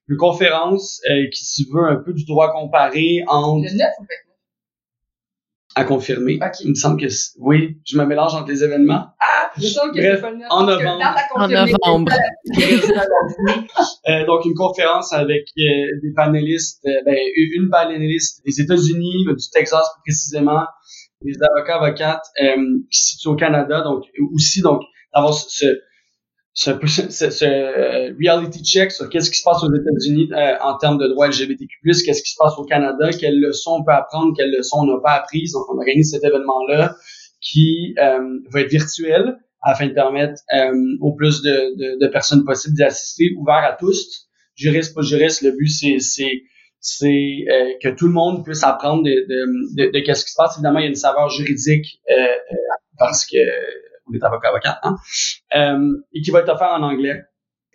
une conférence qui se veut un peu du droit comparé entre... Le 9 ou le 29? À confirmer. Il me semble que oui, je me mélange entre les événements. Ah, je sens que c'est pas le 9. En novembre. En novembre. euh, donc, une conférence avec euh, des panélistes, euh, ben, une panéliste des États-Unis, du Texas précisément, des avocats, avocates euh, qui se situent au Canada, donc aussi donc d'avoir ce, ce, ce, ce, euh, reality check sur qu'est-ce qui se passe aux États-Unis euh, en termes de droits LGBTQ+, qu'est-ce qui se passe au Canada, quelles leçons on peut apprendre, quelles leçons on n'a pas apprises. Donc, on organise cet événement-là qui euh, va être virtuel afin de permettre au plus de, de, de personnes possibles d'y assister, ouvert à tous, juriste, pas juriste. Le but, c'est c'est que tout le monde puisse apprendre de, de, de, de qu'est-ce qui se passe. Évidemment, il y a une saveur juridique parce que on est avocat avocat, hein, euh, et qui va être offert en anglais.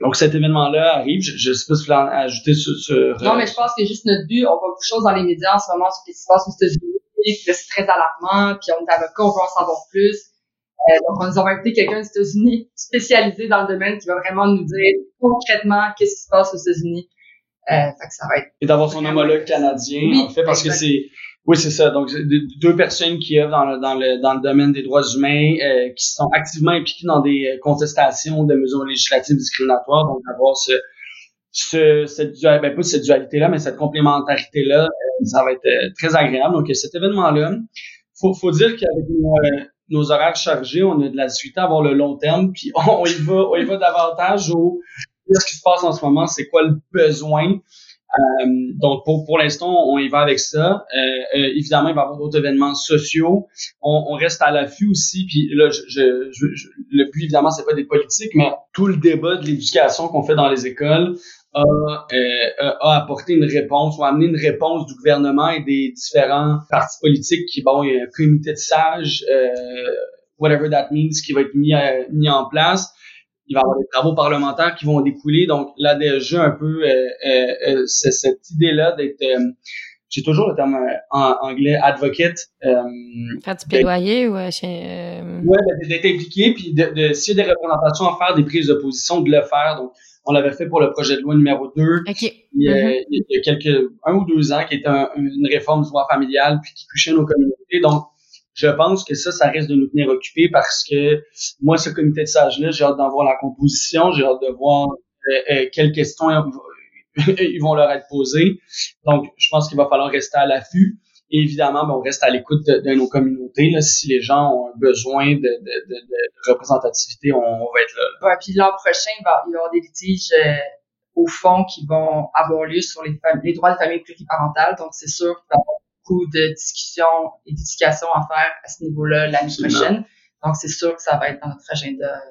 Donc cet événement-là arrive. Je, je sais pas si vous voulez ajouter sur, sur, Non, mais je pense que juste notre but, on voit beaucoup de choses dans les médias en ce moment sur ce qui se passe aux États-Unis, c'est très alarmant, puis on est avocat, on veut en savoir plus. Euh, donc, on nous a invité quelqu'un aux États-Unis spécialisé dans le domaine qui va vraiment nous dire concrètement qu'est-ce qui se passe aux États-Unis. Euh, fait que ça va être... Et d'avoir son homologue canadien, Oui, en fait, parce que c'est... Oui, c'est ça. Donc, deux personnes qui œuvrent dans le, dans le, dans le domaine des droits humains, euh, qui sont activement impliquées dans des euh, contestations de mesures législatives discriminatoires. Donc, d'avoir ce, ce, cette ben, pas cette dualité-là, mais cette complémentarité-là, euh, ça va être euh, très agréable. Donc, cet événement-là, faut, faut dire qu'avec nos, euh, nos horaires chargés, on a de la suite à avoir le long terme, [laughs] puis on, y va, on y va davantage au qu'est-ce qui se passe en ce moment, c'est quoi le besoin. Euh, donc pour, pour l'instant, on y va avec ça. Euh, euh, évidemment, il va y avoir d'autres événements sociaux. On, on reste à l'affût aussi. Puis là, je, je- je- le but évidemment, c'est pas des politiques, mais tout le débat de l'éducation qu'on fait dans les écoles a, euh, a apporté une réponse ou a amené une réponse du gouvernement et des différents partis politiques qui, bon, il y a un comité de sages, euh, whatever that means, qui va être mis, à- mis en place. Il va y avoir des travaux parlementaires qui vont découler. Donc, là, déjà, un peu, euh, euh, euh, c'est cette idée-là d'être, euh, j'ai toujours le terme en anglais, advocate, euh, Faire du plaidoyer ou euh, chez, euh, Ouais, ben, d'être impliqué, puis de, de, s'il y a des représentations à faire, des prises de position, de le faire. Donc, on l'avait fait pour le projet de loi numéro 2, OK. il y a, Mhm. il y a quelques, un ou deux ans, qui était un- une réforme du droit familial, puis qui touchait nos communautés. Donc, je pense que ça, ça risque de nous tenir occupés parce que moi, ce comité de sages-là, j'ai hâte d'en voir la composition, j'ai hâte de voir euh, euh, quelles questions ils vont [laughs] leur être posées. Donc, je pense qu'il va falloir rester à l'affût. Et évidemment, ben, on reste à l'écoute de, de nos communautés. Là. Si les gens ont besoin de, de, de, de représentativité, on, on va être là. Ouais, puis l'an prochain, il va, il va y avoir des litiges euh, au fond qui vont avoir lieu sur les, les droits de famille pluriparentales. Donc, c'est sûr qu'il va y avoir beaucoup de discussions et d'éducation à faire à ce niveau-là l'année prochaine. Donc, c'est sûr que ça va être dans notre agenda.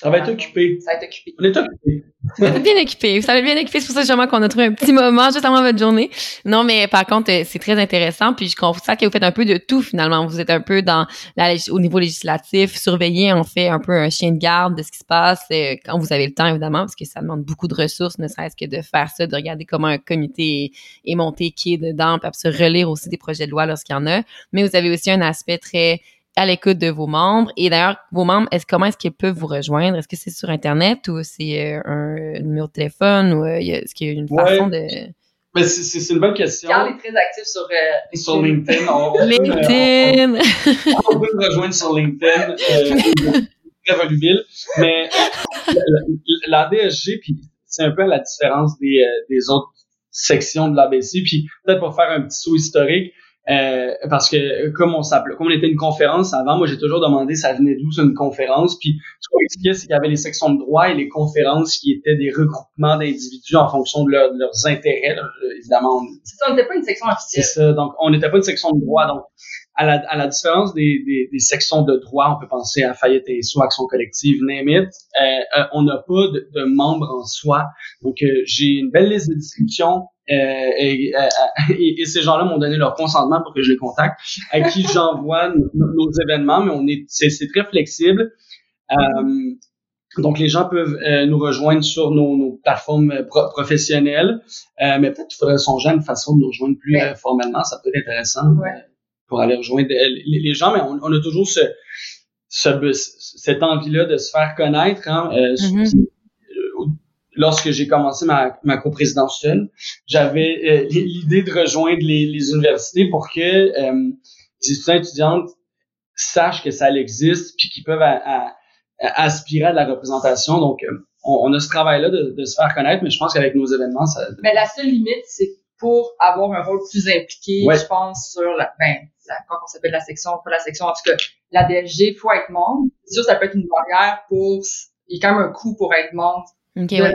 Ça va être occupé. Ça va être occupé. On est occupé. [laughs] Vous êtes bien équipé. Vous avez bien équipé. C'est pour ça justement qu'on a trouvé un petit moment juste avant votre journée. Non, mais par contre, euh, c'est très intéressant. Puis je constate que vous faites un peu de tout finalement. Vous êtes un peu dans la, au niveau législatif, surveiller en fait un peu un chien de garde de ce qui se passe euh, quand vous avez le temps évidemment, parce que ça demande beaucoup de ressources, ne serait-ce que de faire ça, de regarder comment un comité est, est monté, qui est dedans, puis après se relire aussi des projets de loi lorsqu'il y en a. Mais vous avez aussi un aspect très à l'écoute de vos membres. Et d'ailleurs, vos membres, est-ce comment est-ce qu'ils peuvent vous rejoindre? Est-ce que c'est sur Internet ou c'est euh, un numéro de téléphone ou euh, est-ce qu'il y a une Ouais. façon de... Mais c'est, c'est, c'est une bonne question. Carl est très actif sur euh, Sur LinkedIn, on, on peut, euh, LinkedIn! on, on peut me rejoindre sur LinkedIn. Euh. Mais la, la DSG, puis c'est un peu à la différence des, des autres sections de l'ABC. Puis peut-être pour faire un petit saut historique, euh, parce que comme on s'appelait, comme on était une conférence avant, moi j'ai toujours demandé ça venait d'où c'est une conférence? Puis ce qu'on expliquait, c'est qu'il y avait les sections de droit et les conférences qui étaient des regroupements d'individus en fonction de, leur- de leurs intérêts. là. Évidemment, on- C'est ça, on n'était pas une section c'est officielle. ça. Donc, on n'était pas une section de droit. Donc, à la, à la différence des, des, des sections de droit, on peut penser à Fayette et SO, Action collective, name it, euh, euh, on n'a pas de, de membres en soi. Donc, euh, j'ai une belle liste de euh, et, euh, [laughs] et, et ces gens-là m'ont donné leur consentement pour que je les contacte, à qui j'envoie nos, nos événements, mais on est, c'est, très flexible. Euh, donc, les gens peuvent euh, nous rejoindre sur nos, nos plateformes euh, pro- professionnelles, Euh, mais peut-être qu'il faudrait songer à une façon de nous rejoindre plus Ouais. euh, formellement. Ça peut être intéressant Ouais. euh, pour aller rejoindre euh, les, les gens, mais on, on a toujours ce, ce, cette envie-là de se faire connaître. Hein, euh, Mhm. euh, Lorsque j'ai commencé ma, ma coprésidence seule, j'avais euh, [laughs] l'idée de rejoindre les, les universités pour que euh, les étudiants et étudiantes sachent que ça existe puis qu'ils peuvent à- à- à aspirer à de la représentation. Donc, euh, on, on a ce travail-là de, de se faire connaître, mais je pense qu'avec nos événements, ça... Mais la seule limite, c'est pour avoir un rôle plus impliqué, Ouais. je pense, sur la, ben, la, comment on s'appelle la section, pas la section, en tout cas, la DSG, faut être membre. C'est sûr, ça peut être une barrière pour, il y a quand même un coût pour être membre OK, de ouais.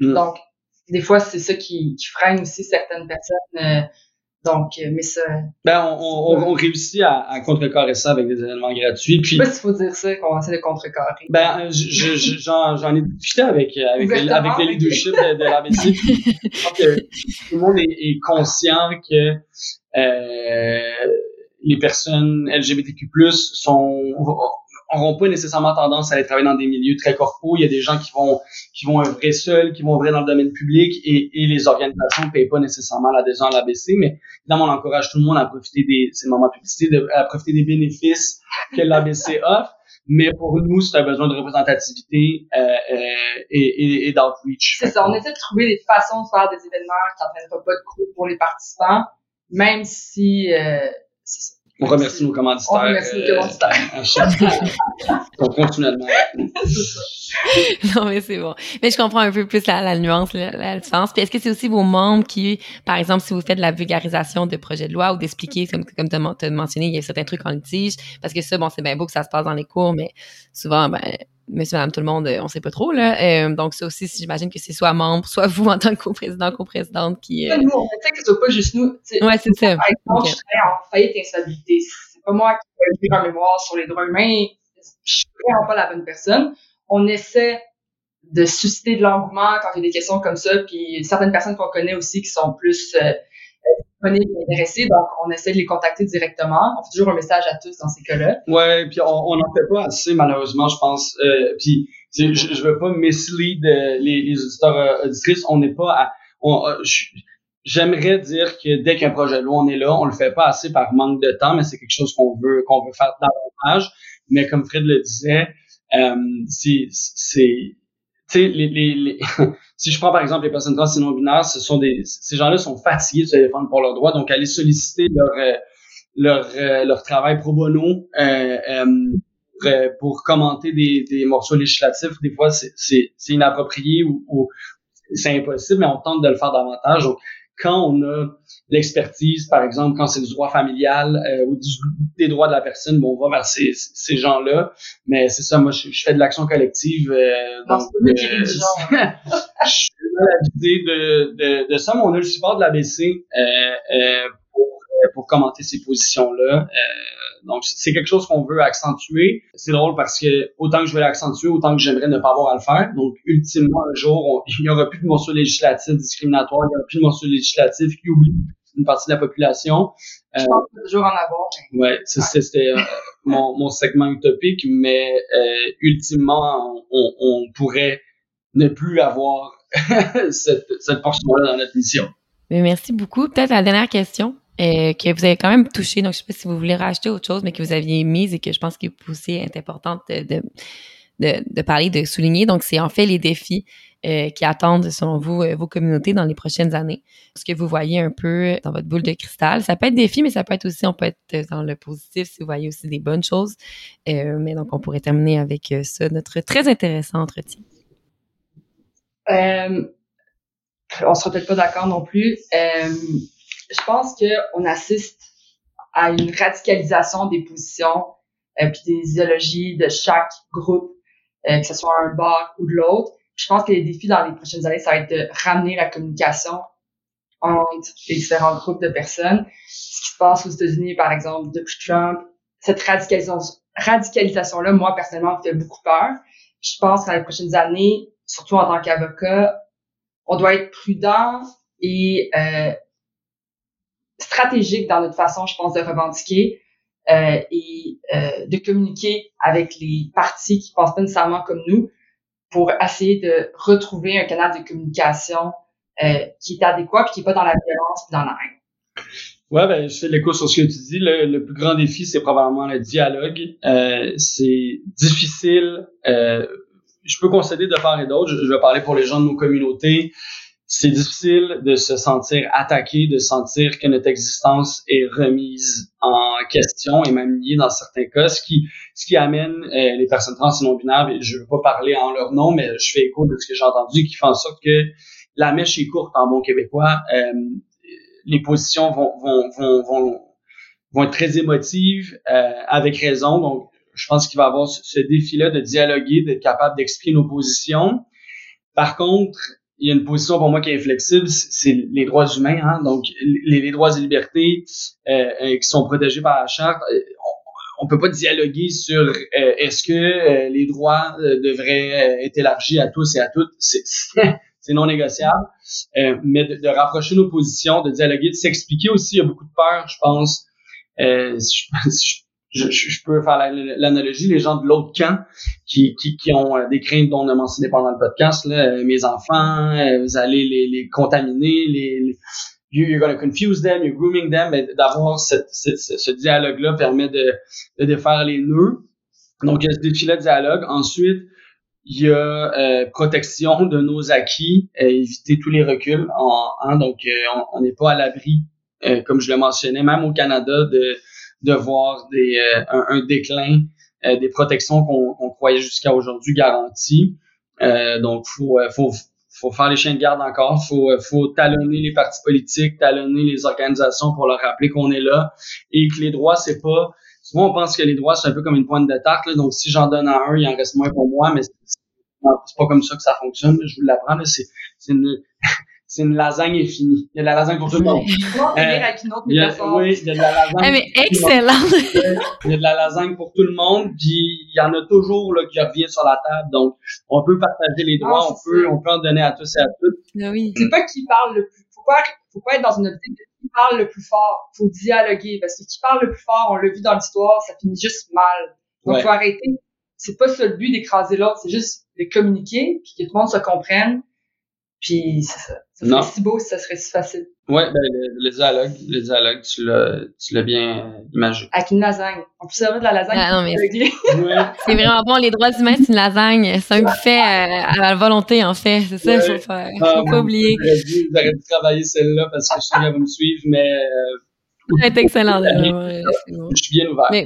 Mm. Donc, des fois, c'est ça qui, qui freine aussi certaines personnes. euh, donc, euh, mais ça, Ben, on, on, on- on réussit à, à contrecarrer ça avec des événements gratuits. je Puis, sais pas s'il faut dire ça, qu'on essaie de contrecarrer. ben, je- je- je- j'en, j'en ai discuté avec, euh, avec, les, avec les ok. leadership de, de l'ABC. Je pense que tout le monde est, est conscient que euh, les personnes LGBTQ+, sont... n'auront pas nécessairement tendance à aller travailler dans des milieux très corporaux. Il y a des gens qui vont qui vont œuvrer seuls, qui vont œuvrer dans le domaine public et, et les organisations ne payent pas nécessairement l'adhésion à l'ABC, mais évidemment, on encourage tout le monde à profiter des, c'est le moment de publicité, à profiter des bénéfices que l'ABC [laughs] offre. Mais pour nous, c'est un besoin de représentativité euh, euh, et, et, d'outreach. C'est ça, on essaie de trouver des façons de faire des événements qui n'entraînent pas de coûts pour les participants, même si euh, on remercie nos commanditaires. On remercie nos commanditaires. Euh, [laughs] continuellement. [laughs] non, mais c'est bon. Mais je comprends un peu plus la, la nuance, la, la différence. Puis est-ce que c'est aussi vos membres qui, par exemple, si vous faites de la vulgarisation de projets de loi ou d'expliquer, comme, comme tu as mentionné, il y a certains trucs en litige, parce que ça, bon, c'est bien beau que ça se passe dans les cours, mais souvent, ben, monsieur, madame, tout le monde, on sait pas trop, là. Euh, donc, ça aussi, j'imagine que c'est soit membre, soit vous en tant que co-président, co-présidente qui... Euh... Nous, on fait que ce soit pas juste nous. Ouais, c'est ça. Par exemple, je serais en faillite instabilité. C'est pas moi qui vais écrire un mémoire sur les droits humains. Je suis vraiment pas la bonne personne. On essaie de susciter de l'engouement quand il y a des questions comme ça, puis certaines personnes qu'on connaît aussi qui sont plus euh, intéressés, donc on essaie de les contacter directement. On fait toujours un message à tous dans ces cas-là. Ouais, puis on n'en fait pas assez malheureusement, je pense. Euh, puis je, veux pas mislead euh, les, auditeurs euh, auditrices. On n'est pas J'aimerais dire que dès qu'un projet de loi, on est là, on le fait pas assez par manque de temps, mais c'est quelque chose qu'on veut qu'on veut faire davantage. Mais comme Fred le disait, euh, c'est les, les, les [laughs] si je prends par exemple les personnes trans et non binaires, ce sont des, ces gens-là sont fatigués de se défendre pour leurs droits, donc aller solliciter leur euh, leur euh, leur travail pro bono euh, euh, pour commenter des, des morceaux législatifs, des fois c'est inapproprié ou, ou c'est impossible, mais on tente de le faire davantage. Quand on a l'expertise, par exemple, quand c'est du droit familial euh, ou des droits de la personne, bon, on va vers ces, ces gens-là. Mais c'est ça, moi, je, fais de l'action collective. Euh, donc, euh, [laughs] je suis l'idée de, de, de ça, mais on a le support de l'ABC euh, euh, pour, pour commenter ces positions-là. Donc, c'est quelque chose qu'on veut accentuer. C'est drôle parce que autant que je veux l'accentuer, autant que j'aimerais ne pas avoir à le faire. Donc, ultimement, un jour, [laughs] il n'y aura plus de morceaux législatifs discriminatoires, il n'y aura plus de morceaux législatifs qui oublient une partie de la population. Je pense toujours en avoir. Ouais, c'était euh, mon, mon segment utopique, mais euh, ultimement, on, on pourrait ne plus avoir [laughs] cette, cette portion-là dans notre mission. Mais merci beaucoup. Peut-être la dernière question. Euh, que vous avez quand même touché. Donc, je sais pas si vous voulez rajouter autre chose, mais que vous aviez mise et que je pense que aussi est importante de, de, parler, de souligner. Donc, c'est en fait les défis euh, qui attendent, selon vous, euh, vos communautés dans les prochaines années. Ce que vous voyez un peu dans votre boule de cristal. Ça peut être défi, mais ça peut être aussi, on peut être dans le positif si vous voyez aussi des bonnes choses. mais donc, on pourrait terminer avec ça, notre très intéressant entretien. On sera peut-être pas d'accord non plus je pense qu'on assiste à une radicalisation des positions euh, puis des idéologies de chaque groupe, euh, que ce soit un bar ou de l'autre. Je pense que les défis dans les prochaines années, ça va être de ramener la communication entre les différents groupes de personnes. Ce qui se passe aux États-Unis, par exemple, depuis Trump, cette radicalisation, radicalisation-là, moi, personnellement, me fait beaucoup peur. Je pense que dans les prochaines années, surtout en tant qu'avocat, on doit être prudent et euh, stratégique dans notre façon, je pense, de revendiquer euh, et euh, de communiquer avec les partis qui pensent pas nécessairement comme nous pour essayer de retrouver un canal de communication euh, qui est adéquat et qui est pas dans la violence et dans la haine. Ouais, ben, je fais l'écho sur ce que tu dis. Le, le plus grand défi, c'est probablement le dialogue. Euh, c'est difficile. Euh, je peux concéder de part et d'autre. Je, vais parler pour les gens de nos communautés c'est difficile de se sentir attaqué, de sentir que notre existence est remise en question et même liée dans certains cas, ce qui, ce qui amène euh, les personnes trans et non binaires, je veux pas parler en leur nom, mais je fais écho de ce que j'ai entendu, qui fait en sorte que la mèche est courte en bon québécois. Euh, les positions vont, vont, vont, vont, vont être très émotives, euh, avec raison. Donc, je pense qu'il va y avoir ce, ce défi-là de dialoguer, d'être capable d'expliquer nos positions. Par contre, il y a une position pour moi qui est inflexible, c'est les droits humains, hein, donc les, droits et libertés euh, euh, qui sont protégés par la charte. Euh, on, on peut pas dialoguer sur euh, est-ce que les droits devraient être élargis à tous et à toutes. C'est [laughs] non négociable. mais de, de, rapprocher nos positions, de dialoguer, de s'expliquer aussi. Il y a beaucoup de peur, je pense. je, [laughs] je, je peux faire l'analogie, les gens de l'autre camp qui, qui, qui ont euh, des craintes dont on a mentionné pendant le podcast, là, euh, mes enfants, euh, vous allez les, les contaminer, les, les you're gonna confuse them, you're grooming them, mais d'avoir ce, ce dialogue-là permet de, de défaire les nœuds. Donc, il y a ce défi-là de dialogue. Ensuite, il y a euh, protection de nos acquis, éviter tous les reculs. En, hein, donc, on n'est pas à l'abri, comme je le mentionnais, même au Canada, de de voir des, euh, un, déclin euh, des protections qu'on croyait jusqu'à aujourd'hui garanties. Euh, donc, faut, faut, faut faire les chiens de garde encore. Faut, faut talonner les partis politiques, talonner les organisations pour leur rappeler qu'on est là et que les droits, c'est pas. Souvent, on pense que les droits, c'est un peu comme une pointe de tarte. Là. Donc, si j'en donne à un, il en reste moins pour moi, mais c'est pas comme ça que ça fonctionne. Je vous l'apprends. C'est une, c'est une lasagne infinie. Il y a de la lasagne pour tout le monde. [laughs] Euh, il y a, oui, il y a de la lasagne. Ah, mais excellent! il y a de la lasagne pour tout le monde, puis il y en a toujours là, qui revient sur la table. Donc, on peut partager les droits, ah, on peut, on peut en donner à tous et à toutes. Ah oui. C'est pas qui parle le plus. Faut pas, faut pas être dans une optique de qui parle le plus fort. Faut dialoguer, parce que qui parle le plus fort, on l'a vu dans l'histoire, ça finit juste mal. Donc, il faut arrêter. C'est pas ça le but d'écraser l'autre, c'est juste de communiquer, puis que tout le monde se comprenne puis ça, ça serait si beau si ça serait si facile. Ouais, ben le, dialogue, le dialogue, tu l'as, tu l'as bien imaginé. Avec une lasagne. On peut servir de la lasagne. Ah, non, mais [laughs] c'est vraiment bon. Les droits humains, c'est une lasagne. C'est un buffet à, à la volonté, en fait. C'est ça qu'il faut faire. Ah, faut pas oublier. J'aurais dû, travailler celle-là parce que je sais qu'elle va me suivre, mais euh, [laughs] c'est excellent. Je suis bien ouvert. [laughs]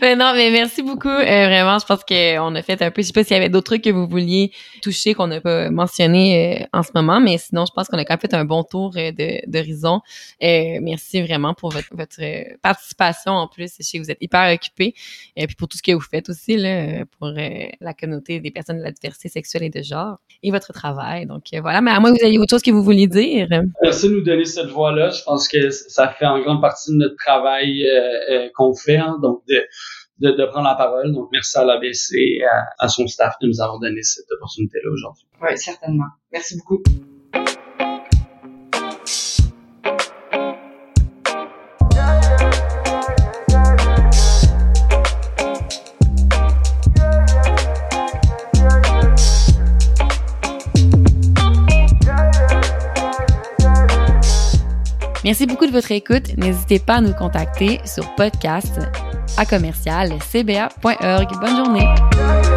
Mais... non, mais merci beaucoup. Euh, vraiment, je pense qu'on a fait un peu. Je sais pas s'il y avait d'autres trucs que vous vouliez toucher qu'on n'a pas mentionné euh, en ce moment, mais sinon, je pense qu'on a quand même fait un bon tour euh, d'horizon. merci vraiment pour votre, votre participation. En plus, je sais que vous êtes hyper occupé. Et puis pour tout ce que vous faites aussi là, pour la communauté des personnes de la diversité sexuelle et de genre et votre travail. Donc voilà. Mais à moins que vous ayez autre chose que vous vouliez dire. Merci de nous donner cette voie-là. Je pense que ça fait en grande partie de notre travail euh, euh, qu'on fait, hein, donc de, prendre la parole. Donc, merci à l'ABC et à son staff de nous avoir donné cette opportunité-là aujourd'hui. Oui, certainement. Merci beaucoup. Merci beaucoup de votre écoute. N'hésitez pas à nous contacter sur podcast à commercial cba.org. Bonne journée.